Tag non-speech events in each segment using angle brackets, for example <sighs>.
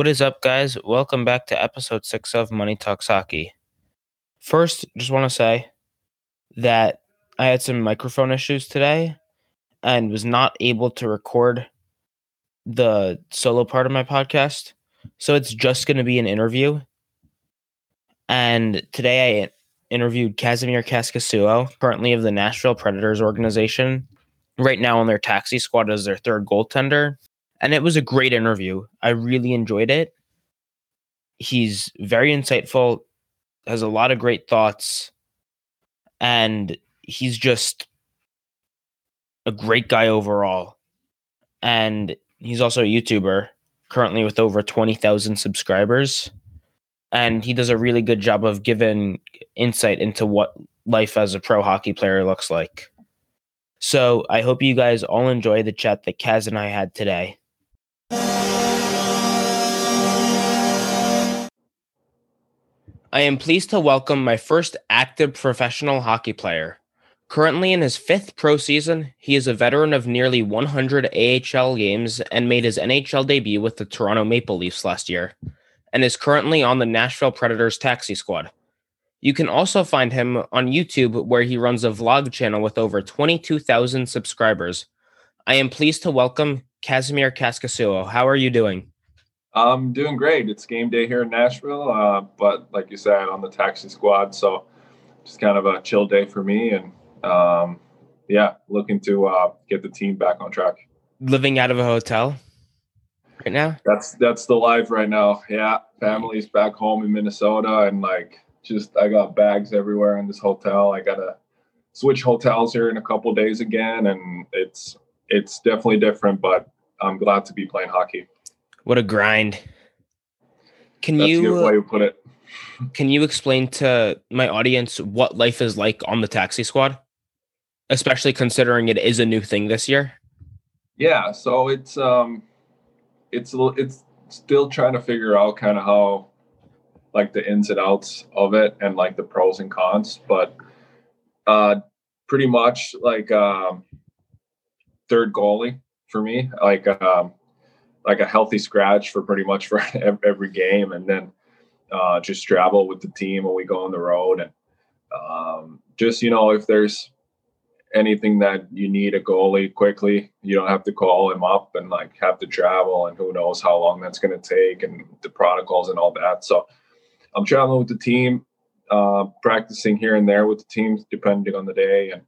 What is up, guys? Welcome back to episode six of Money Talks Hockey. First, just want to say that I had some microphone issues today and was not able to record the solo part of my podcast. So it's just going to be an interview. And today I interviewed Kazimir Kaskisuo, currently of the Nashville Predators organization, right now on their taxi squad as their third goaltender. And it was a great interview. I really enjoyed it. He's very insightful, has a lot of great thoughts, and he's just a great guy overall. And he's also a YouTuber, currently with over 20,000 subscribers. And he does a really good job of giving insight into what life as a pro hockey player looks like. So I hope you guys all enjoy the chat that Kaz and I had today. I am pleased to welcome my first active professional hockey player. Currently in his fifth pro season, he is a veteran of nearly 100 AHL games and made his NHL debut with the Toronto Maple Leafs last year, and is currently on the Nashville Predators taxi squad. You can also find him on YouTube, where he runs a vlog channel with over 22,000 subscribers. I am pleased to welcome Kazimir Kaskisuo. How are you doing? I'm doing great. It's game day here in Nashville, uh, but like you said, on the taxi squad, so just kind of a chill day for me, and um, yeah, looking to uh, get the team back on track. Living out of a hotel right now. That's that's the life right now. Yeah, family's back home in Minnesota, and like just I got bags everywhere in this hotel. I gotta switch hotels here in a couple days again, and it's it's definitely different, but I'm glad to be playing hockey. What a grind. Can That's a you way to put it. can you explain to my audience what life is like on the taxi squad? Especially considering it is a new thing this year. Yeah, so it's um it's a little- it's still trying to figure out kind of how like the ins and outs of it and like the pros and cons, but uh pretty much like um third goalie for me, like um like a healthy scratch for pretty much for <laughs> every game and then uh just travel with the team when we go on the road and um just you know if there's anything that you need a goalie quickly, you don't have to call him up and like have to travel and who knows how long that's going to take and the protocols and all that. So I'm traveling with the team, uh, practicing here and there with the teams depending on the day. And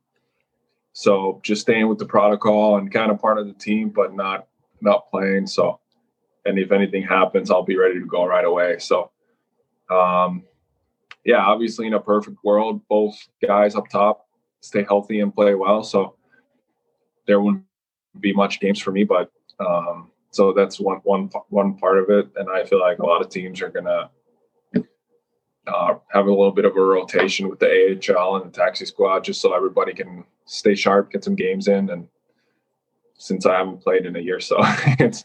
so just staying with the protocol and kind of part of the team, but not, not playing. So, and if anything happens, I'll be ready to go right away. So, um, yeah, obviously in a perfect world, both guys up top stay healthy and play well. So there wouldn't be much games for me, but um, so that's one one one part of it. And I feel like a lot of teams are gonna uh, have a little bit of a rotation with the AHL and the taxi squad, just so everybody can stay sharp, get some games in. And since I haven't played in a year, so <laughs> it's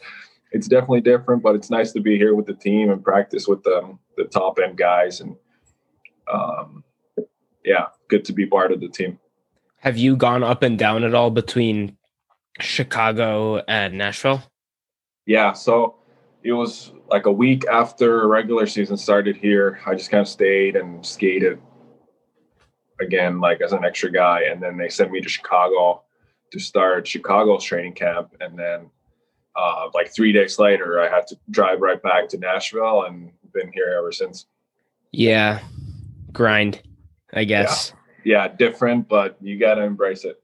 it's definitely different. But it's nice to be here with the team and practice with the the top end guys and. Um, yeah, good to be part of the team. Have you gone up and down at all between Chicago and Nashville? Yeah, so it was like a week after regular season started here. I just kind of stayed and skated again, like as an extra guy, and then they sent me to Chicago to start Chicago's training camp, and then uh, like three days later, I had to drive right back to Nashville, and been here ever since. Yeah. Grind, I guess. Yeah, different, but you got to embrace it.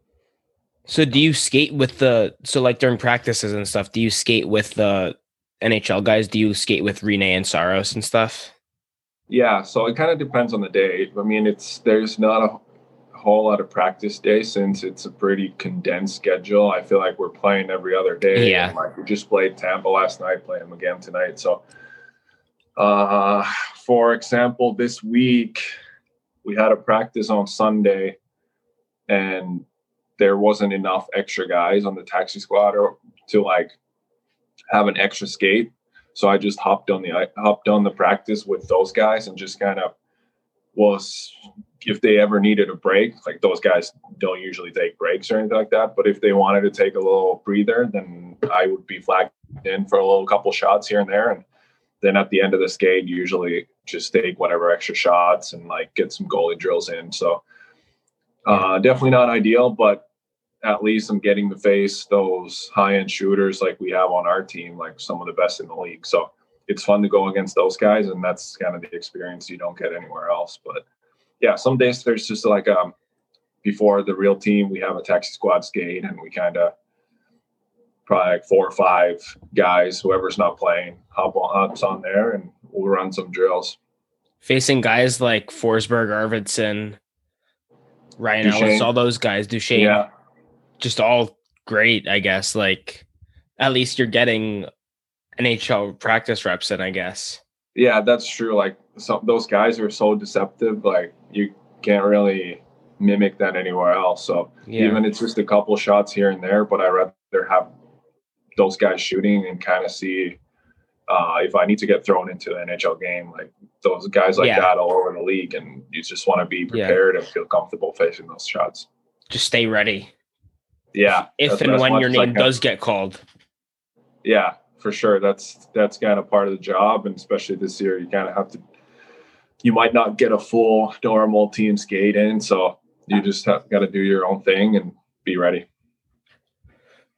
So do you skate with the so like during practices and stuff, do you skate with the NHL guys? Do you skate with Rinne and Saros and stuff? Yeah, so it kind of depends on the day. I mean, it's there's not a whole lot of practice days since it's a pretty condensed schedule. I feel like we're playing every other day. Yeah. And, like we just played Tampa last night, playing them again tonight. So, uh, for example, this week we had a practice on Sunday, and there wasn't enough extra guys on the taxi squad or to like have an extra skate. So I just hopped on the I hopped on the practice with those guys and just kind of was if they ever needed a break, like those guys don't usually take breaks or anything like that. But if they wanted to take a little breather, then I would be flagged in for a little couple shots here and there. And then at the end of the skate, usually just take whatever extra shots and like get some goalie drills in. So uh, definitely not ideal, but at least I'm getting to face those high end shooters like we have on our team, like some of the best in the league. So it's fun to go against those guys, and that's kind of the experience you don't get anywhere else. But yeah, some days there's just like um before the real team, we have a taxi squad skate, and we kind of probably like four or five guys, whoever's not playing, hop on hops on there, and we'll run some drills. Facing guys like Forsberg, Arvidsson, Ryan Duchene. Ellis, all those guys, Duchene, Yeah, just all great, I guess. Like at least you're getting NHL practice reps in, I guess. yeah, that's true. Like some those guys are so deceptive, like you can't really mimic that anywhere else. So Yeah. even it's just a couple shots here and there, but I rather have those guys shooting and kind of see uh, if I need to get thrown into an NHL game, like those guys like Yeah. that all over the league, and you just want to be Yeah. prepared and feel comfortable facing those shots. just stay ready. Yeah, If and when your name does get called. yeah, for sure. That's that's kind of part of the job, and especially this year, you kind of have to. You might not get a full normal team skate in, so you just have got to do your own thing and be ready.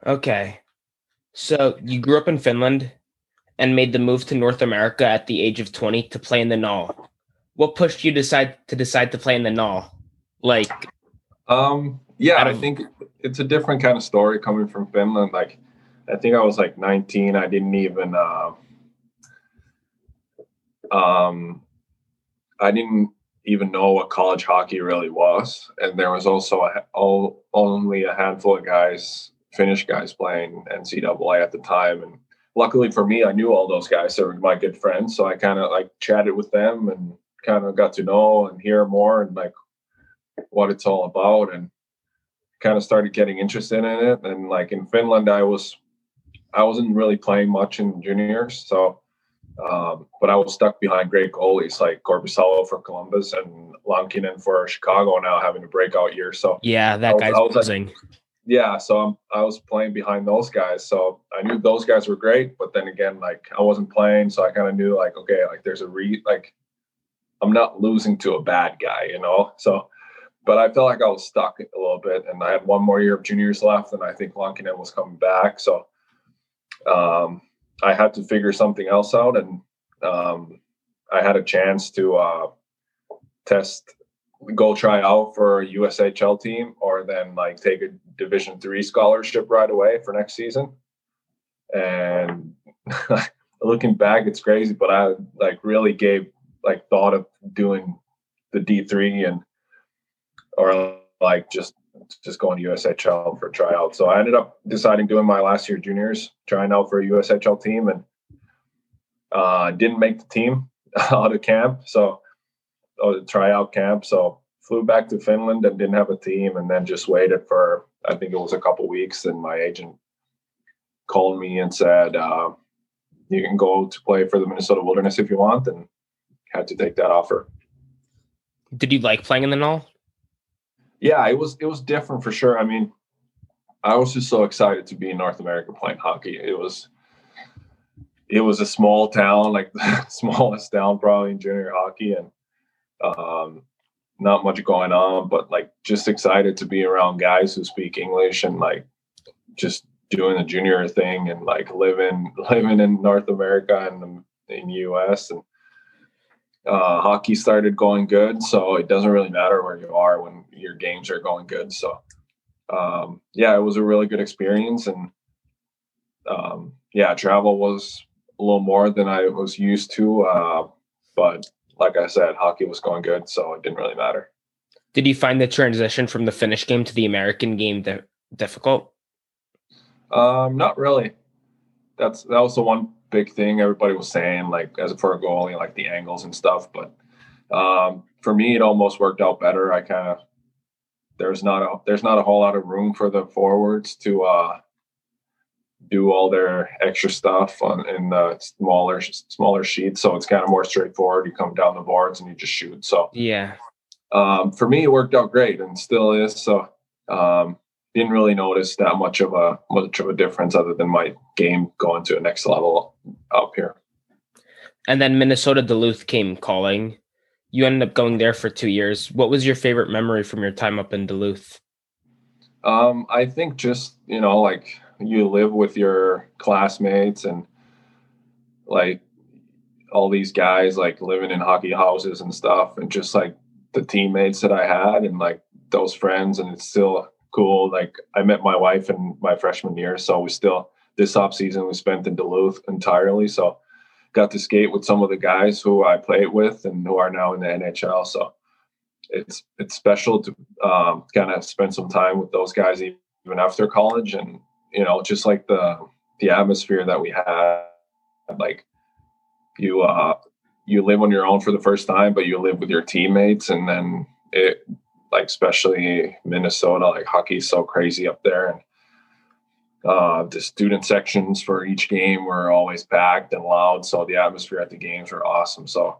Okay. So you grew up in Finland and made the move to North America at the age of 20 to play in the Null. What pushed you decide to decide to play in the Null? Like, Um, yeah, Out I think it's a different kind of story coming from Finland. Like, I think I was like 19. I didn't even, uh, um, I didn't even know what college hockey really was, and there was also a, all, only a handful of guys, Finnish guys, playing NCAA at the time, and luckily for me, I knew all those guys. They were my good friends, so I kind of like chatted with them and kind of got to know and hear more and like what it's all about and kind of started getting interested in it. And like in finland i was i wasn't really playing much in juniors. So um, but i was stuck behind great goalies like Korpisalo for columbus and lankinen for chicago now having a breakout year. So yeah, that was- guy's was like- yeah so I'm, i was playing behind those guys. So i knew those guys were great but then again like i wasn't playing. So i kind of knew like okay like there's a re like i'm not losing to a bad guy you know? So but i felt like i was stuck a little bit and i had one more year of juniors left and i think Lankinen was coming back. So um i had to figure something else out and um i had a chance to uh test go try out for a USHL team or then like take a division three scholarship right away for next season. And <laughs> looking back, it's crazy, but I like really gave like thought of doing the D three and or like just just going to USHL for tryout. So I ended up deciding doing my last year juniors, trying out for a USHL team and uh didn't make the team <laughs> out of camp. So oh, tryout camp. So flew back to Finland and didn't have a team, and then just waited for I think it was a couple weeks. And my agent called me and said, uh, "You can go to play for the Minnesota Wilderness if you want," and had to take that offer. Did you like playing in the Null? Yeah, it was it was different for sure. I mean, I was just so excited to be in North America playing hockey. It was it was a small town, like the <laughs> smallest town probably in junior hockey, and um, not much going on, but like just excited to be around guys who speak English and like just doing the junior thing and like living <laughs> living in North America and the in US and uh, hockey started going good, so it doesn't really matter where you are when your games are going good. So um, yeah, it was a really good experience and um, yeah, travel was a little more than I was used to, uh, but like I said, hockey was going good, so it didn't really matter. Did you find the transition from the Finnish game to the American game di- difficult? Um, not really. That's that was the one big thing everybody was saying, like as for a goalie, like the angles and stuff. But um, for me, it almost worked out better. I kind of there's not a there's not a whole lot of room for the forwards to uh, do all their extra stuff on in the smaller smaller sheets. So it's kind of more straightforward. You come down the boards and you just shoot. So Yeah. um, for me, it worked out great and still is. So um, didn't really notice that much of a much of a difference other than my game going to a next level up here. And then Minnesota Duluth came calling. You ended up going there for two years. What was your favorite memory from your time up in Duluth? Um, I think just you know, like you live with your classmates and like all these guys like living in hockey houses and stuff, and just like the teammates that I had and like those friends, and it's still cool. Like I met my wife in my freshman year, so we still this off season we spent in Duluth entirely. So got to skate with some of the guys who I played with and who are now in the NHL. So it's it's special to um, kind of spend some time with those guys even after college, and you know, just like the the atmosphere that we had, like you uh you live on your own for the first time, but you live with your teammates, and then it like especially Minnesota, like hockey's so crazy up there, and uh, the student sections for each game were always packed and loud, so the atmosphere at the games were awesome. So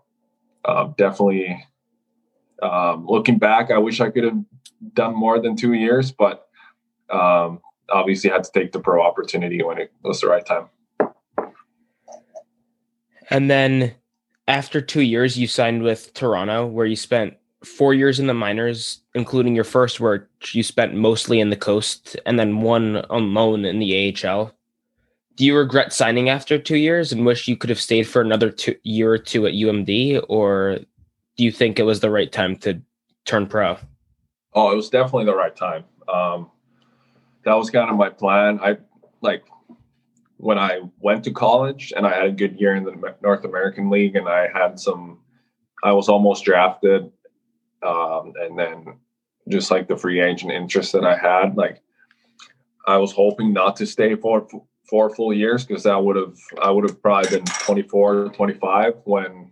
uh, definitely, um, looking back, I wish I could have done more than two years, but um, obviously had to take the pro opportunity when it was the right time. And then after two years, you signed with Toronto, where you spent four years in the minors, including your first where you spent mostly in the coast and then one on loan in the AHL. Do you regret signing after two years and wish you could have stayed for another two, year or two at UMD, or do you think it was the right time to turn pro? Oh, it was definitely the right time. Um, that was kind of my plan. I like when I went to college and I had a good year in the North American League, and I had some. I was almost drafted um, and then just like the free agent interest that I had, like I was hoping not to stay for four full years because that would have I would have probably been 24 25 when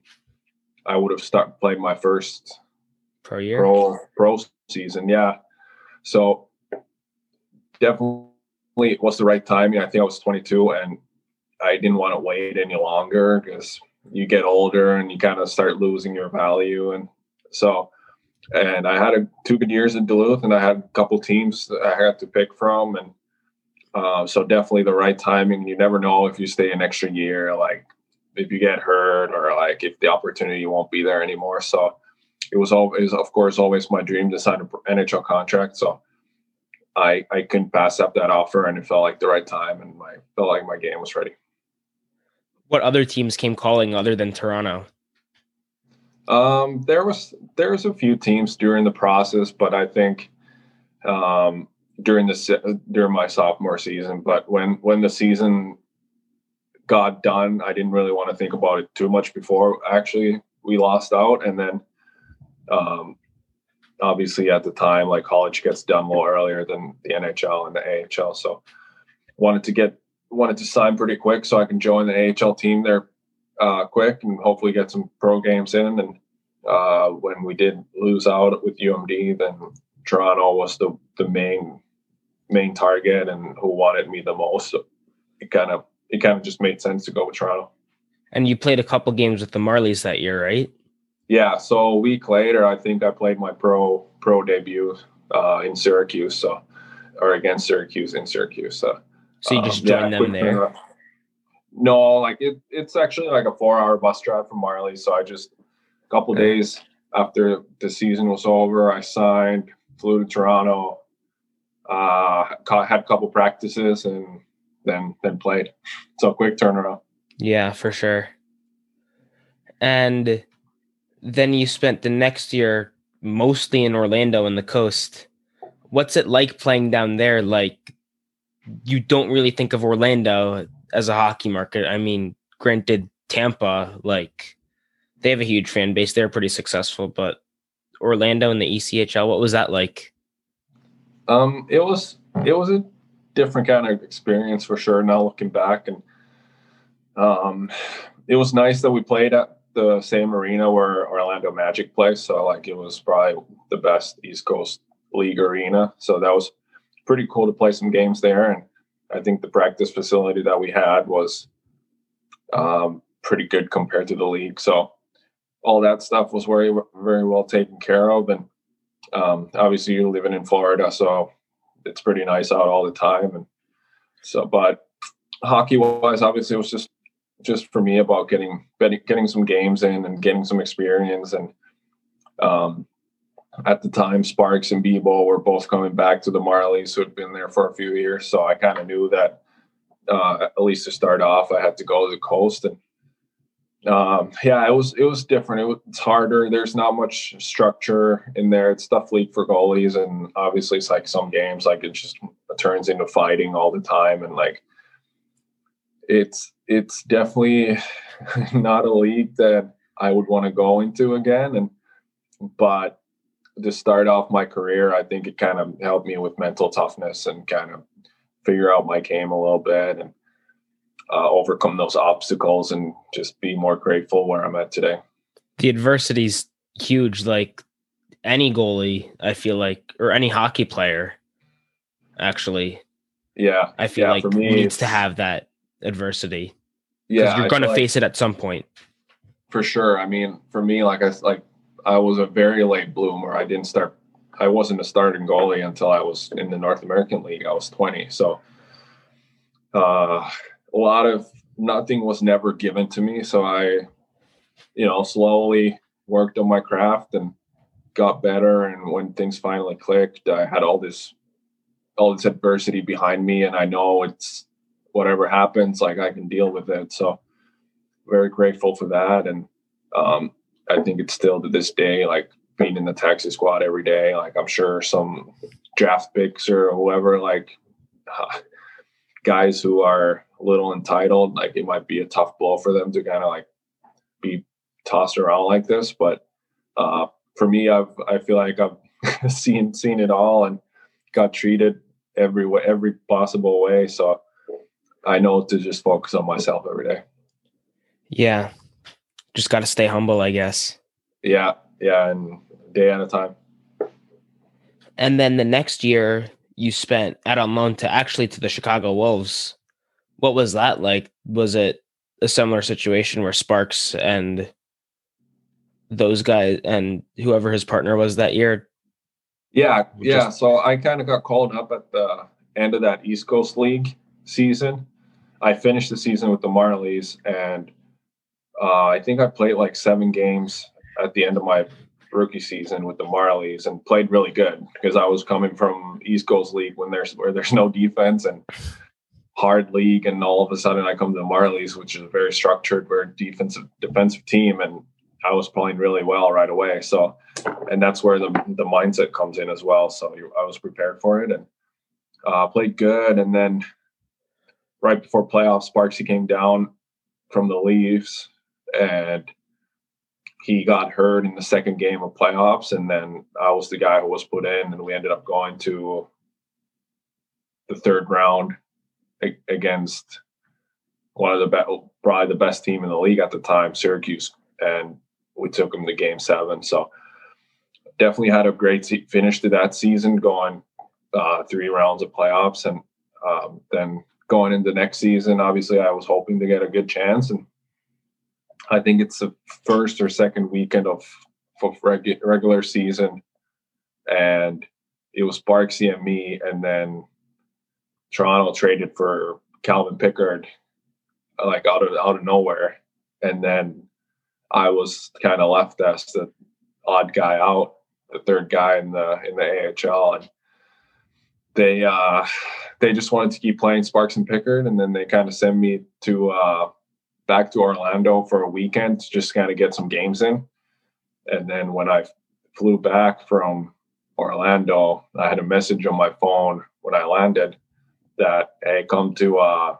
I would have started playing my first pro year pro pro season. Yeah. So definitely it was the right timing. I think I was 22 and I didn't want to wait any longer because you get older and you kind of start losing your value. And so and I had a, two good years in Duluth, and I had a couple teams that I had to pick from, and uh, so definitely the right timing. You never know if you stay an extra year, like if you get hurt or like if the opportunity won't be there anymore. So it was always, of course, always my dream to sign an NHL contract. So I I couldn't pass up that offer, and it felt like the right time, and I felt like my game was ready. What other teams came calling other than Toronto? Um, there was there was a few teams during the process, but I think um, during the during my sophomore season. But when when the season got done, I didn't really want to think about it too much before actually we lost out, and then um, obviously at the time, like college gets done a little earlier than the NHL and the AHL, so wanted to get wanted to sign pretty quick so I can join the AHL team there uh, quick and hopefully get some pro games in. And uh, when we did lose out with UMD, then Toronto was the the main main target and who wanted me the most. So it kind of it kind of just made sense to go with Toronto. And you played a couple games with the Marlies that year, right? Yeah. So a week later, I think I played my pro pro debut uh, in Syracuse. So or against Syracuse in Syracuse. So, so you just um, joined yeah, them there. No, like it, it's actually like a four hour bus drive from Marley. So I just a couple okay. days after the season was over, I signed, flew to Toronto, uh, had a couple practices, and then then played. So quick turnaround. Yeah, for sure. And then you spent the next year mostly in Orlando and the coast. What's it like playing down there? Like you don't really think of Orlando as a hockey market. I mean, granted, Tampa, like they have a huge fan base. They're pretty successful, but Orlando and the ECHL, what was that like? Um, it was it was a different kind of experience for sure. Now looking back, and um, it was nice that we played at the same arena where Orlando Magic plays. So like it was probably the best East Coast League arena. So that was pretty cool to play some games there and I think the practice facility that we had was um, pretty good compared to the league. So all that stuff was very very well taken care of, and Um, obviously, you're living in Florida, so it's pretty nice out all the time. And so, but hockey wise, obviously, it was just just for me about getting getting some games in and getting some experience. And um, at the time, Sparks and Bibeau were both coming back to the Marlies, who had been there for a few years. So I kind of knew that uh, at least to start off, I had to go to the coast and um, yeah, it was it was different. It was, it's harder. There's not much structure in there. It's tough league for goalies, and obviously, it's like some games, like it just turns into fighting all the time, and like it's it's definitely <laughs> not a league that I would want to go into again. And but to start off my career, I think it kind of helped me with mental toughness and kind of figure out my game a little bit and uh, overcome those obstacles and just be more grateful where I'm at today. The adversity's huge. Like any goalie, I feel like, or any hockey player, actually. Yeah, I feel yeah, like me, needs to have that adversity. Yeah, you're going to face like, it at some point. For sure. I mean, for me, like I like, I was a very late bloomer. I didn't start. I wasn't a starting goalie until I was in the North American League. I was 20. So, uh, a lot of nothing was never given to me. So I, you know, slowly worked on my craft and got better. And when things finally clicked, I had all this, all this adversity behind me, and I know it's whatever happens, like I can deal with it. So very grateful for that. And um, I think it's still to this day, like being in the taxi squad every day. Like I'm sure some draft picks or whoever, like uh, guys who are a little entitled, like it might be a tough blow for them to kind of like be tossed around like this. But uh, for me, I've I feel like I've <laughs> seen seen it all and got treated every way, every possible way. So I know to just focus on myself every day. Yeah, just got to stay humble, I guess. Yeah, yeah, and day at a time. And then the next year, you spent out on loan to actually to the Chicago Wolves. What was that like? Was it a similar situation where Sparks and those guys and whoever his partner was that year? Yeah, yeah. So I kind of got called up at the end of that East Coast League season. I finished the season with the Marlies, and uh, I think I played like seven games at the end of my rookie season with the Marlies and played really good because I was coming from East Coast League when there's where there's no defense and hard league, and all of a sudden I come to the Marlies, which is a very structured, very defensive defensive team, and I was playing really well right away. So, and that's where the the mindset comes in as well. So I was prepared for it and uh, played good, and then right before playoffs, Sparksy came down from the Leafs and he got hurt in the second game of playoffs, and then I was the guy who was put in, and we ended up going to the third round against one of the probably the best team in the league at the time, Syracuse, and we took them to Game Seven. So definitely had a great finish to that season, going uh, three rounds of playoffs, and um, then going into next season. Obviously, I was hoping to get a good chance, and I think it's the first or second weekend of, of regu- regular season, and it was Sparksy and me, and then Toronto traded for Calvin Pickard, like out of out of nowhere, and then I was kind of left as the odd guy out, the third guy in the in the AHL, and they uh, they just wanted to keep playing Sparks and Pickard, and then they kind of sent me to uh, back to Orlando for a weekend to just kind of get some games in. And then when I flew back from Orlando, I had a message on my phone when I landed that hey, come to uh,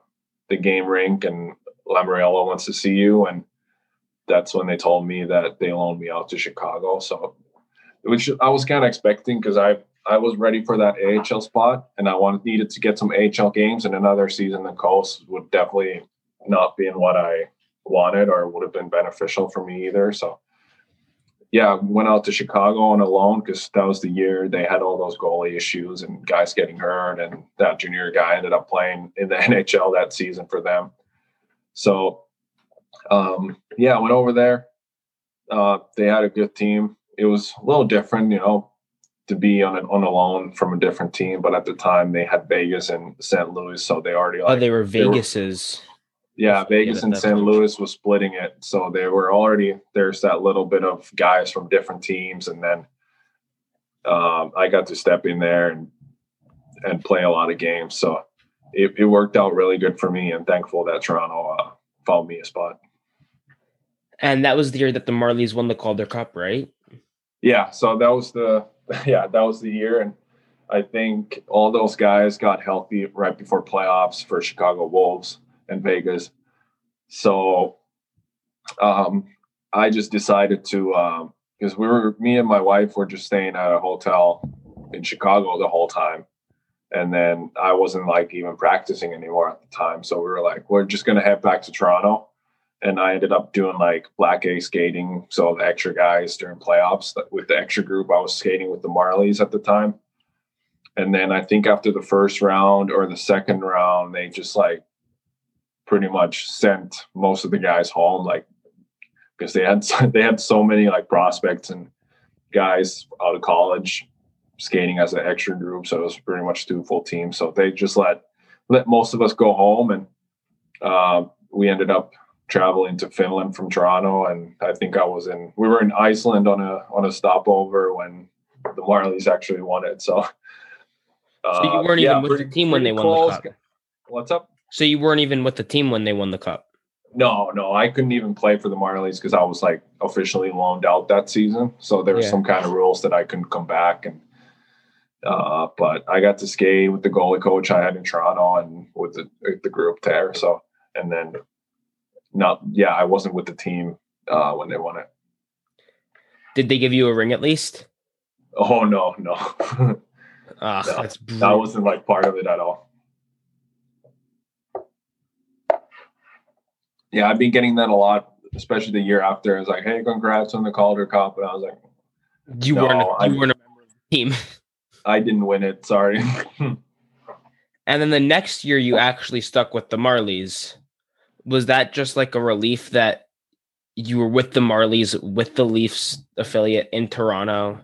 the game rink and Lamoriello wants to see you. And that's when they told me that they loaned me out to Chicago. So, which I was kind of expecting because I I was ready for that AHL spot and I wanted needed to get some AHL games and another season the coast would definitely not being what I wanted or would have been beneficial for me either. So yeah, went out to Chicago on a loan because that was the year they had all those goalie issues and guys getting hurt, and that junior guy ended up playing in the <laughs> NHL that season for them. So, um, yeah, went over there. Uh, they had a good team. It was a little different, you know. to be on an on a loan from a different team, but at the time they had Vegas and St. Louis, so they already oh, they were they were- Vegas's. Yeah, Vegas and St. Louis was splitting it, so they were already there's that little bit of guys from different teams, and then um, I got to step in there and and play a lot of games, so it, it worked out really good for me, and thankful that Toronto uh, found me a spot. And that was the year that the Marlies won the Calder Cup, right? Yeah, so that was the <laughs> yeah that was the year, and I think all those guys got healthy right before playoffs for Chicago Wolves and Vegas. So um, I just decided to because we were me and my wife were just staying at a hotel in Chicago the whole time. And then I wasn't like even practicing anymore at the time. So we were like, we're just gonna head back to Toronto. And I ended up doing like Black Ace skating. So the extra guys during playoffs with the extra group, I was skating with the Marlies at the time. And then I think after the first round or the second round, they just like pretty much sent most of the guys home, like because they had <laughs> they had so many like prospects and guys out of college skating as an extra group. So it was pretty much two full teams. So they just let let most of us go home, and uh, we ended up traveling to Finland from Toronto. And I think I was in we were in Iceland on a on a stopover when the Marlies actually won it. So. So you uh, weren't yeah, even with pretty- the team when they pretty won the cup. What's up? So you weren't even with the team when they won the cup. No, no, I couldn't even play for the Marlies because I was like officially loaned out that season. So there was Yeah. some kind of rules that I couldn't come back, and uh, but I got to skate with the goalie coach I had in Toronto and with the with the group there. So and then not, yeah, I wasn't with the team uh, when they won it. Did they give you a ring at least? Oh no, no, <laughs> Ah, No, that's that wasn't like part of it at all. Yeah, I've been getting that a lot, especially the year after. It's like, hey, congrats on the Calder Cup, and I was like. you No, weren't. A, I- you weren't a member of the team. <laughs> I didn't win it. Sorry. <laughs> And then the next year, you actually stuck with the Marlies. Was that just like a relief that you were with the Marlies with the Leafs affiliate in Toronto?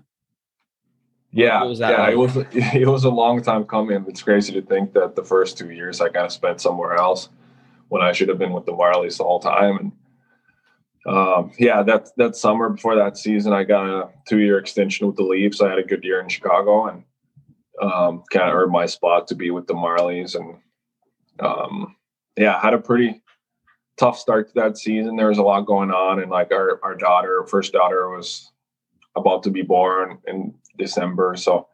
yeah, was yeah. like? It was <laughs> it was a long time coming. It's crazy to think that the first two years I kind of spent somewhere else when I should have been with the Marlies the whole time. And um, yeah, that that summer before that season, I got a two year extension with the Leafs. I had a good year in Chicago and um, kind of earned my spot to be with the Marlies. And um, yeah, had a pretty tough start to that season. There was a lot going on, and like our our daughter, first daughter, was about to be born in December, so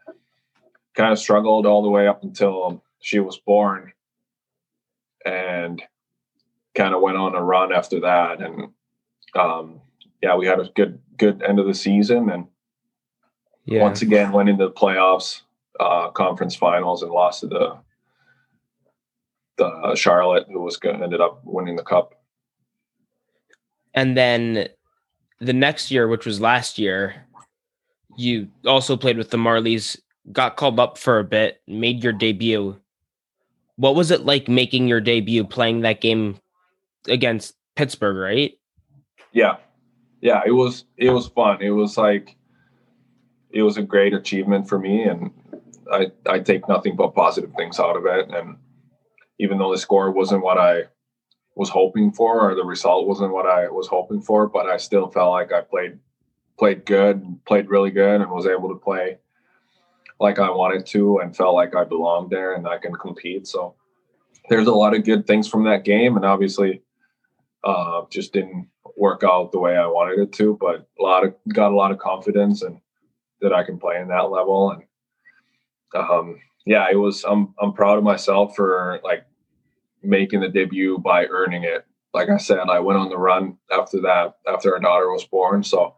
kind of struggled all the way up until she was born, and kind of went on a run after that. And um, yeah, we had a good good end of the season, and once again went into the playoffs, uh, conference finals, and lost to the the Charlotte, who was gonna ended up winning the cup. And then the next year, which was last year, you also played with the Marlies, got called up for a bit, made your debut. What was it like making your debut playing that game against Pittsburgh, right? yeah. Yeah it was it was fun. It was like it was a great achievement for me and i i take nothing but positive things out of it. And even though the score wasn't what i was hoping for or the result wasn't what i was hoping for but i still felt like i played played good played really good and was able to play like i wanted to and felt like i belonged there and i can compete. So there's a lot of good things from that game and obviously uh, just didn't work out the way I wanted it to, but a lot of got a lot of confidence and that I can play in that level. And um, yeah, it was. I'm I'm proud of myself for like making the debut by earning it. Like I said, I went on the run after that after our daughter was born. So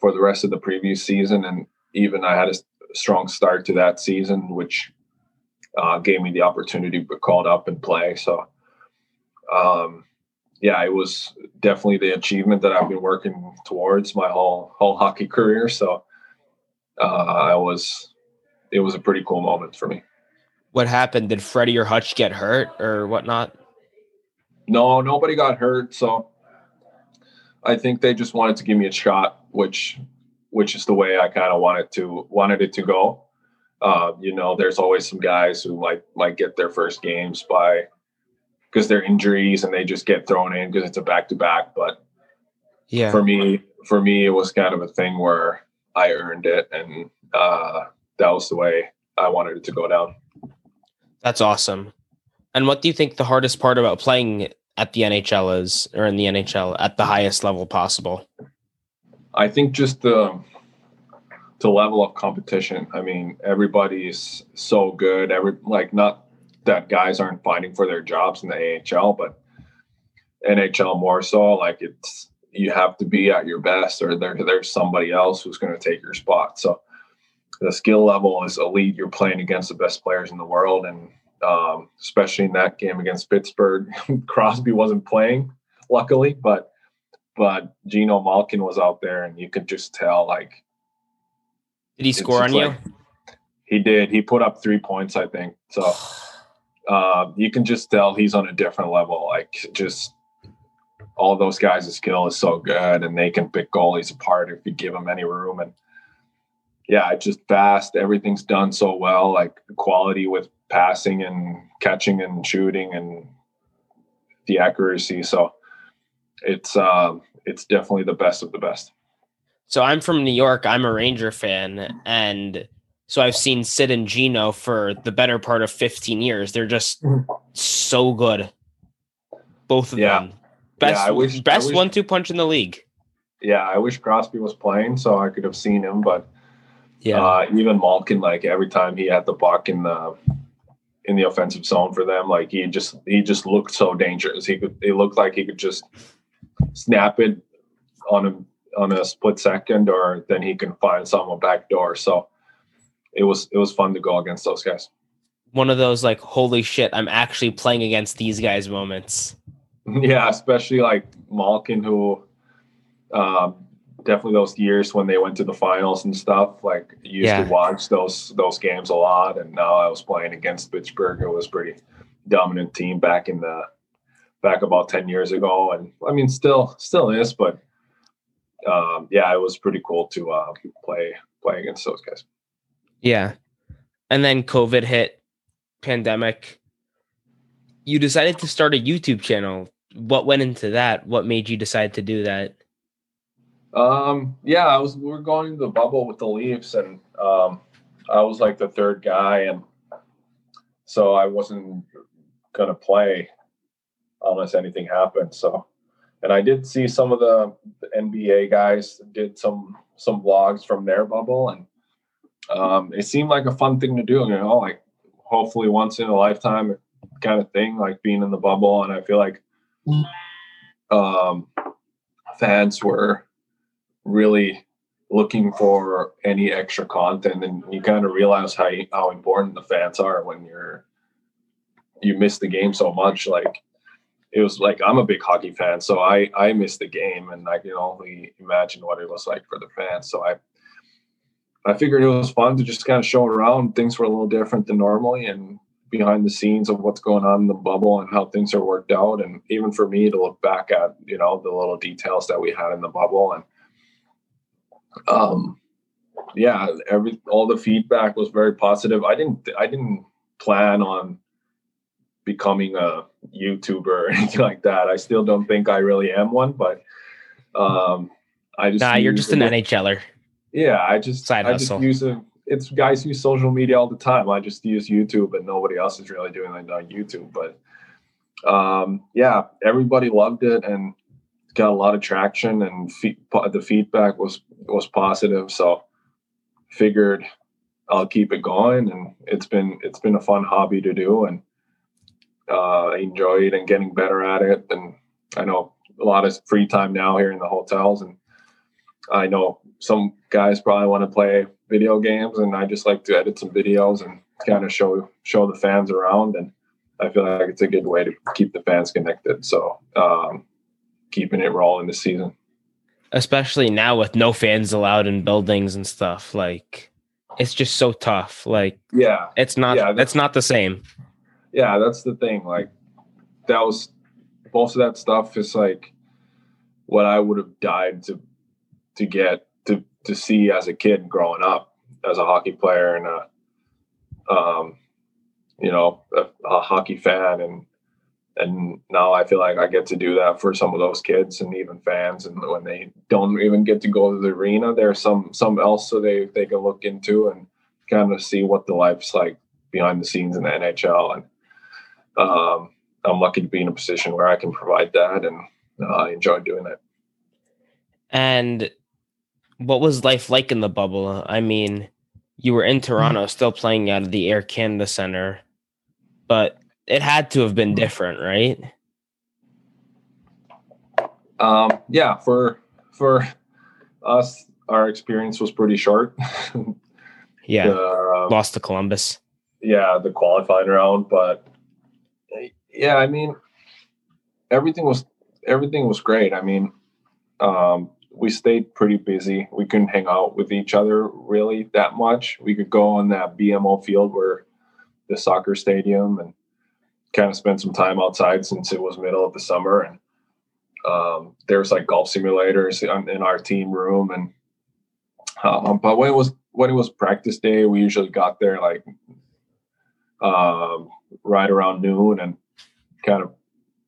for the rest of the previous season, and even I had a strong start to that season, which uh, gave me the opportunity to be called up and play. So. Um, yeah, it was definitely the achievement that I've been working towards my whole whole hockey career. So uh, I was, it was a pretty cool moment for me. What happened? Did Freddie or Hutch get hurt or whatnot? No, nobody got hurt, so I think they just wanted to give me a shot, which which is the way I kind of wanted to wanted it to go. Uh, you know, there's always some guys who might might get their first games by because they're injuries and they just get thrown in because it's a back to back. But Yeah. for me, for me, it was kind of a thing where I earned it, and uh, that was the way I wanted it to go down. That's awesome. And what do you think the hardest part about playing at the NHL is, or in the NHL at the highest level possible? I think just the the level of competition. I mean, everybody's so good. Every like not that guys aren't fighting for their jobs in the AHL, but NHL more so. Like it's you have to be at your best, or there there's somebody else who's going to take your spot. So the skill level is elite. You're playing against the best players in the world, and um, especially in that game against Pittsburgh, <laughs> Crosby wasn't playing, luckily, but but Geno Malkin was out there, and you could just tell like Did he score on just you? he did. He put up three points, I think. So <sighs> <sighs> uh, you can just tell he's on a different level. Like just all those guys' skill is so good, and they can pick goalies apart if you give them any room. And yeah, it's just fast. Everything's done so well. Like quality with passing and catching and shooting and the accuracy. So it's um, it's definitely the best of the best. So I'm from New York. I'm a Ranger fan, and so I've seen Sid and Geno for the better part of 15 years. They're just Mhm. so good, both of Yeah. them. Best, I wish- I best wish- one-two punch in the league. Yeah, I wish Crosby was playing so I could have seen him, but Yeah, Uh, even Malkin, like every time he had the puck in the in the offensive zone for them, like he just he just looked so dangerous. He could it looked like he could just snap it on a on a split second, or then he can find someone back door. So it was it was fun to go against those guys. one of those like holy shit, I'm actually playing against these guys moments. <laughs> Yeah, especially like Malkin, who um, definitely those years when they went to the finals and stuff. Like used Yeah. to watch those those games a lot, and now I was playing against Pittsburgh. It was pretty dominant team back in the back about ten years ago, and I mean still still is, but um, yeah, it was pretty cool to uh, play play against those guys. Yeah. And then COVID hit, pandemic. You decided to start a YouTube channel. What went into that? What made you decide to do that? Um, yeah, I was we were going to the bubble with the Leafs, and um, I was like the third guy, and so I wasn't gonna play unless anything happened. So, and I did see some of the, NBA guys did some some vlogs from their bubble, and um, it seemed like a fun thing to do. You know, like hopefully once in a lifetime kind of thing, like being in the bubble. And I feel like um, fans were really looking for any extra content and you kind of realize how how important the fans are when you're you miss the game so much like it was like I'm a big hockey fan so I I missed the game and I can only imagine what it was like for the fans so I I figured it was fun to just kind of show around. Things were a little different than normally and behind the scenes of what's going on in the bubble and how things are worked out. And even for me to look back at you know the little details that we had in the bubble and um yeah every all the feedback was very positive. I didn't i didn't plan on becoming a youtuber <laughs> or anything like that. I still don't think i really am one but um i just Nah, you're just an NHLer. Yeah i just Side i just use it it's guys use social media all the time. I just use youtube and nobody else is really doing it on youtube. But um yeah everybody loved it and got a lot of traction and fe- the feedback was was positive. So figured i'll keep it going and it's been it's been a fun hobby to do and uh I enjoy it and getting better at it. And i know a lot of free time now here in the hotels and i know some guys probably want to play video games and i just like to edit some videos and kind of show show the fans around and i feel like it's a good way to keep the fans connected so um keeping it rolling this season Especially now with no fans allowed in buildings and stuff. Like it's just so tough. Like yeah it's not Yeah, that's not the same. yeah that's the thing like that was most of that stuff is like what i would have died to to get to to see as a kid growing up as a hockey player and a um, you know a, a hockey fan and and now I feel like I get to do that for some of those kids and even fans. And when they don't even get to go to the arena, there's some some else so they they can look into and kind of see what the life's like behind the scenes in the NHL. And um, I'm lucky to be in a position where I can provide that, and uh, I enjoy doing it. And what was life like in the bubble? I mean, you were in Toronto, still playing out of the Air Canada Center, but it had to have been different, right? Um, yeah, for for us, our experience was pretty short. <laughs> yeah, the, lost to Columbus. Yeah, the qualifying round, but yeah, I mean, everything was everything was great. I mean, um, we stayed pretty busy. We couldn't hang out with each other really that much. We could go on that BMO field where the soccer stadium and kind of spend some time outside since it was middle of the summer and um, there was like golf simulators in our team room and um, but when it was when it was practice day we usually got there like um, right around noon and kind of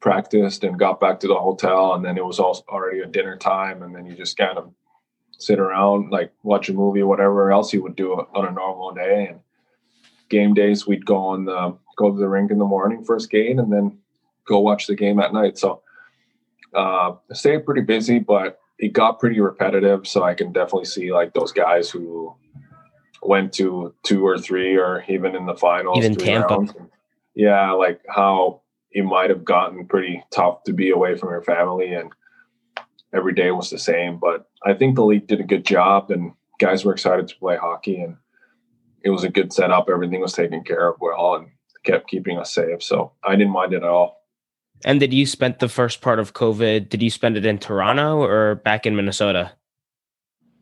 practiced and got back to the hotel and then it was also already a dinner time and then you just kind of sit around like watch a movie whatever else you would do on a normal day and game days we'd go on the go to the rink in the morning for a skate and then go watch the game at night. So uh, stayed pretty busy, but it got pretty repetitive. So I can definitely see like those guys who went to two or three or even in the finals. Even Tampa. Yeah, like how it might have gotten pretty tough to be away from your family and every day was the same. But I think the league did a good job and guys were excited to play hockey and it was a good setup. Everything was taken care of well and kept keeping us safe. So I didn't mind it at all. And did you spend the first part of COVID? Did you spend it in Toronto or back in Minnesota?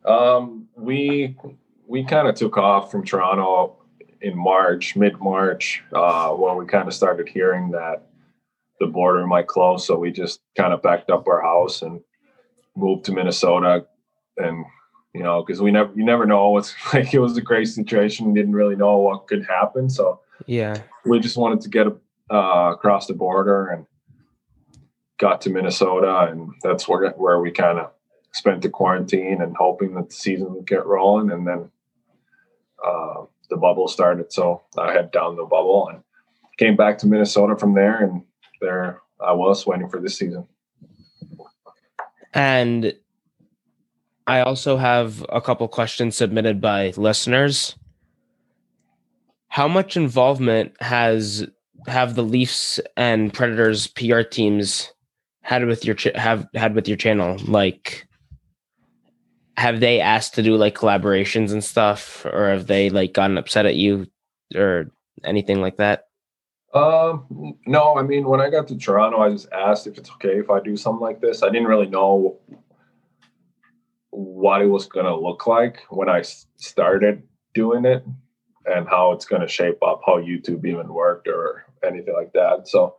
Um, we we kind of took off from Toronto in March, mid March, uh, when we kind of started hearing that the border might close. So we just kind of backed up our house and moved to Minnesota, and you know, because we never you never know what's <laughs> like. It was a great situation. We didn't really know what could happen, so yeah. We just wanted to get uh, across the border and got to Minnesota, and that's where where we kind of spent the quarantine and hoping that the season would get rolling, and then uh, the bubble started. So I head down the bubble and came back to Minnesota from there, and there I was waiting for this season. And I also have a couple questions submitted by listeners how much involvement has have the Leafs and Predators PR teams had with your ch- have had with your channel? Like, have they asked to do like collaborations and stuff, or have they like gotten upset at you or anything like that? Um, no. I mean, when I got to Toronto, I just asked if it's okay if I do something like this. I didn't really know what it was gonna look like when I started doing it and how it's going to shape up how YouTube even worked or anything like that. So,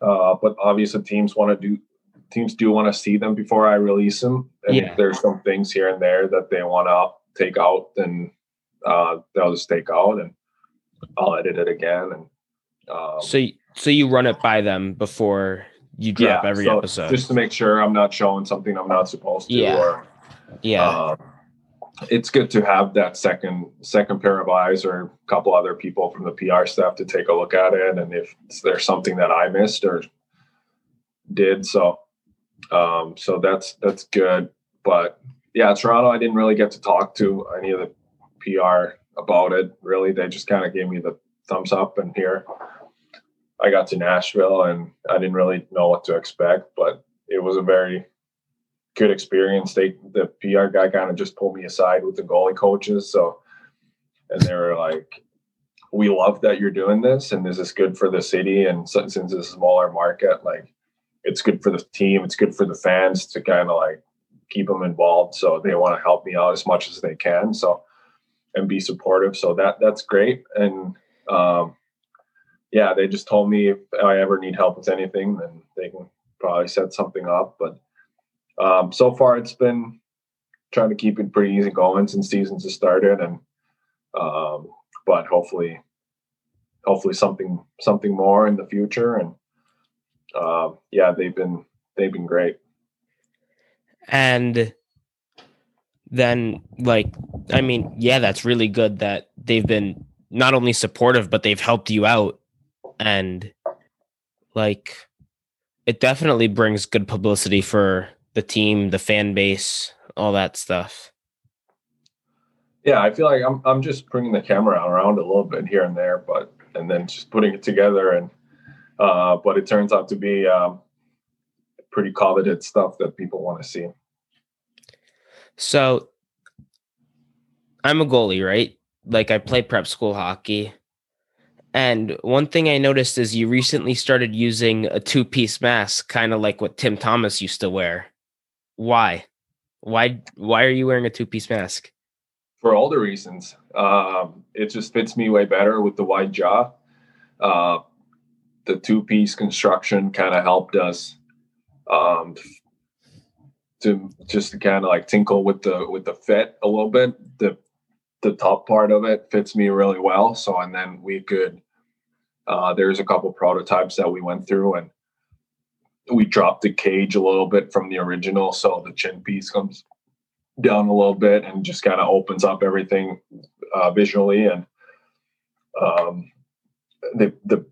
uh, but obviously teams want to do teams do want to see them before I release them. And yeah. if there's some things here and there that they want to take out, then uh, they'll just take out and I'll edit it again. And um, so, so you run it by them before you drop yeah, every so episode, just to make sure I'm not showing something I'm not supposed to. Yeah. Or, yeah. Uh, it's good to have that second second pair of eyes or a couple other people from the PR staff to take a look at it and if there's something that I missed or did so um, so that's that's good but yeah Toronto I didn't really get to talk to any of the PR about it really they just kind of gave me the thumbs up and here I got to Nashville and I didn't really know what to expect but it was a very good experience. They the PR guy kind of just pulled me aside with the goalie coaches. So and they were like, "We love that you're doing this, and this is good for the city. And since it's a smaller market, like it's good for the team, it's good for the fans to kind of like keep them involved. So they want to help me out as much as they can. So and be supportive. So that that's great. And um, yeah, they just told me if I ever need help with anything, then they can probably set something up. But um, so far it's been trying to keep it pretty easy going since seasons have started, and um, but hopefully, hopefully something something more in the future. And uh, yeah, they've been they've been great. And then, like, I mean, yeah, that's really good that they've been not only supportive, but they've helped you out. And like, it definitely brings good publicity for the team, the fan base, all that stuff. Yeah, I feel like I'm I'm just bringing the camera around a little bit here and there, but and then just putting it together and uh, but it turns out to be um, pretty coveted stuff that people want to see. So I'm a goalie, right? Like I play prep school hockey. And one thing I noticed is you recently started using a two piece mask, kind of like what Tim Thomas used to wear. Why? Why why are you wearing a two piece mask? For all the reasons. Um, it just fits me way better with the wide jaw. Uh, the two piece construction kind of helped us um, to just kind of like tinkle with the with the fit a little bit. The the top part of it fits me really well. So and then we could uh, there's a couple prototypes that we went through and we dropped the cage a little bit from the original so the chin piece comes down a little bit and just kind of opens up everything uh, visually and um, the the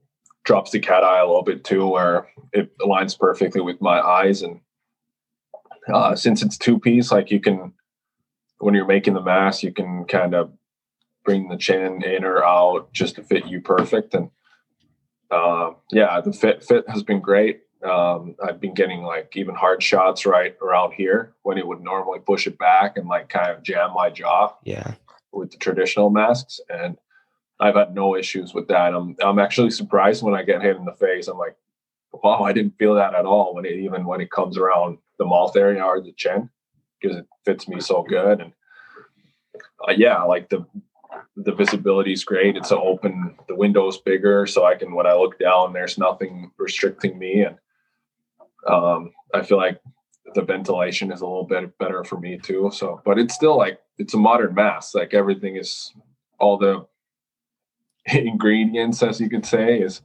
drops the cat eye a little bit too where it aligns perfectly with my eyes and uh, since it's two piece like you can when you're making the mask you can kind of bring the chin in or out just to fit you perfect and uh, yeah the fit fit has been great um, I've been getting like even hard shots right around here when it would normally push it back and like kind of jam my jaw. Yeah. With the traditional masks, and I've had no issues with that. I'm I'm actually surprised when I get hit in the face. I'm like, wow, I didn't feel that at all when it even when it comes around the mouth area or the chin because it fits me so good. And uh, yeah, like the the visibility is great. It's open. The window's bigger, so I can when I look down, there's nothing restricting me and um, I feel like the ventilation is a little bit better for me too. So, but it's still like it's a modern mask. Like everything is all the <laughs> ingredients, as you could say, is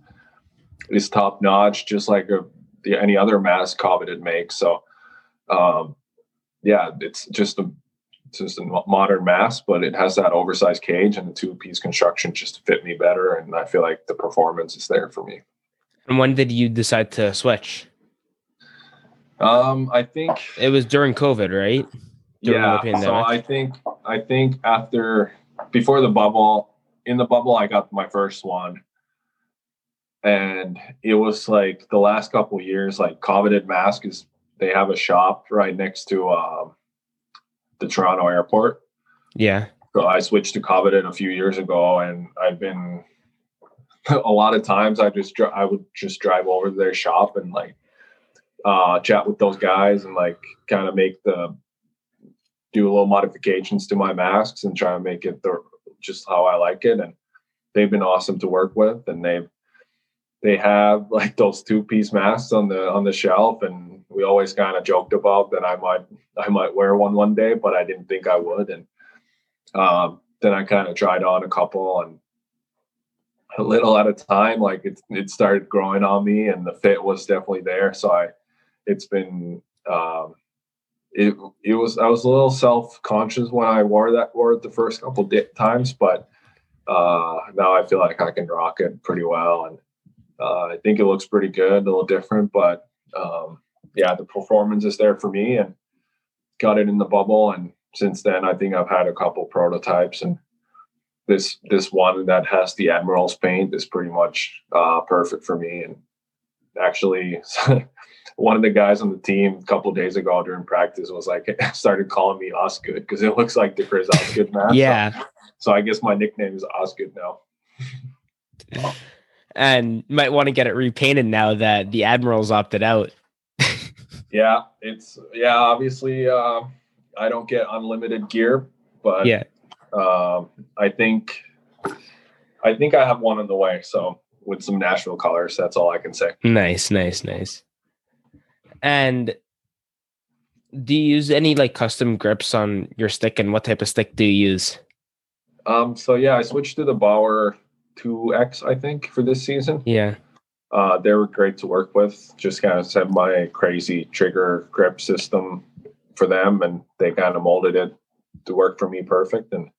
is top notch, just like a, the, any other mask coveted makes. So, um, yeah, it's just a it's just a modern mask, but it has that oversized cage and the two piece construction just to fit me better. And I feel like the performance is there for me. And when did you decide to switch? Um, I think it was during COVID, right? During yeah. So I think I think after before the bubble, in the bubble, I got my first one, and it was like the last couple years, like coveted mask is they have a shop right next to um, the Toronto airport. Yeah. So I switched to coveted a few years ago, and I've been <laughs> a lot of times I just I would just drive over to their shop and like uh, chat with those guys and like kind of make the do a little modifications to my masks and try to make it the, just how I like it. And they've been awesome to work with, and they've they have <laughs> like those two piece masks on the on the shelf, and we always kind of joked about that I might I might wear one one day, but I didn't think I would. And um, then I kind of tried on a couple and a little at a time like it, it started growing on me and the fit was definitely there so i it's been um, it it was I was a little self conscious when I wore that wore it the first couple times, but uh, now I feel like I can rock it pretty well, and uh, I think it looks pretty good, a little different, but um, yeah, the performance is there for me, and got it in the bubble, and since then I think I've had a couple prototypes, and this this one that has the Admiral's paint is pretty much uh, perfect for me, and actually <laughs> one of the guys on the team a couple days ago during practice was like <laughs> started calling me Osgood because it looks like the Chris Osgood man. yeah. So, so, I guess my nickname is Osgood now. and might want to get it repainted now that the Admirals opted out. Yeah, it's yeah. Obviously, uh, I don't get unlimited gear, but yeah, um, I think I think I have one on the way. So with some Nashville colors, that's all I can say. Nice, nice, nice. And Do you use any like custom grips on your stick, and what type of stick do you use? Um, so yeah, I switched to the Bauer 2X, I think, for this season. Yeah. Uh, they were great to work with. Just kind of set my crazy trigger grip system for them, and they kind of molded it to work for me perfect. And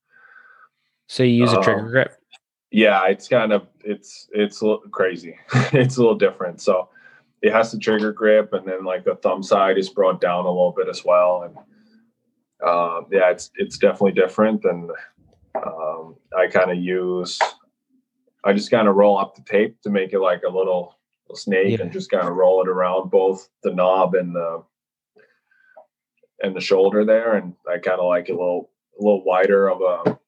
so you use a trigger Um, grip. yeah, it's kind of it's it's a little crazy. <laughs> it's a little different. So it has the trigger grip, and then like the thumb side is brought down a little bit as well. And um, yeah, it's it's definitely different. And um, I kind of use I just kind of roll up the tape to make it like a little, little snake, Yeah. and just kind of roll it around both the knob and the and the shoulder there. And I kind of like it a little a little wider of a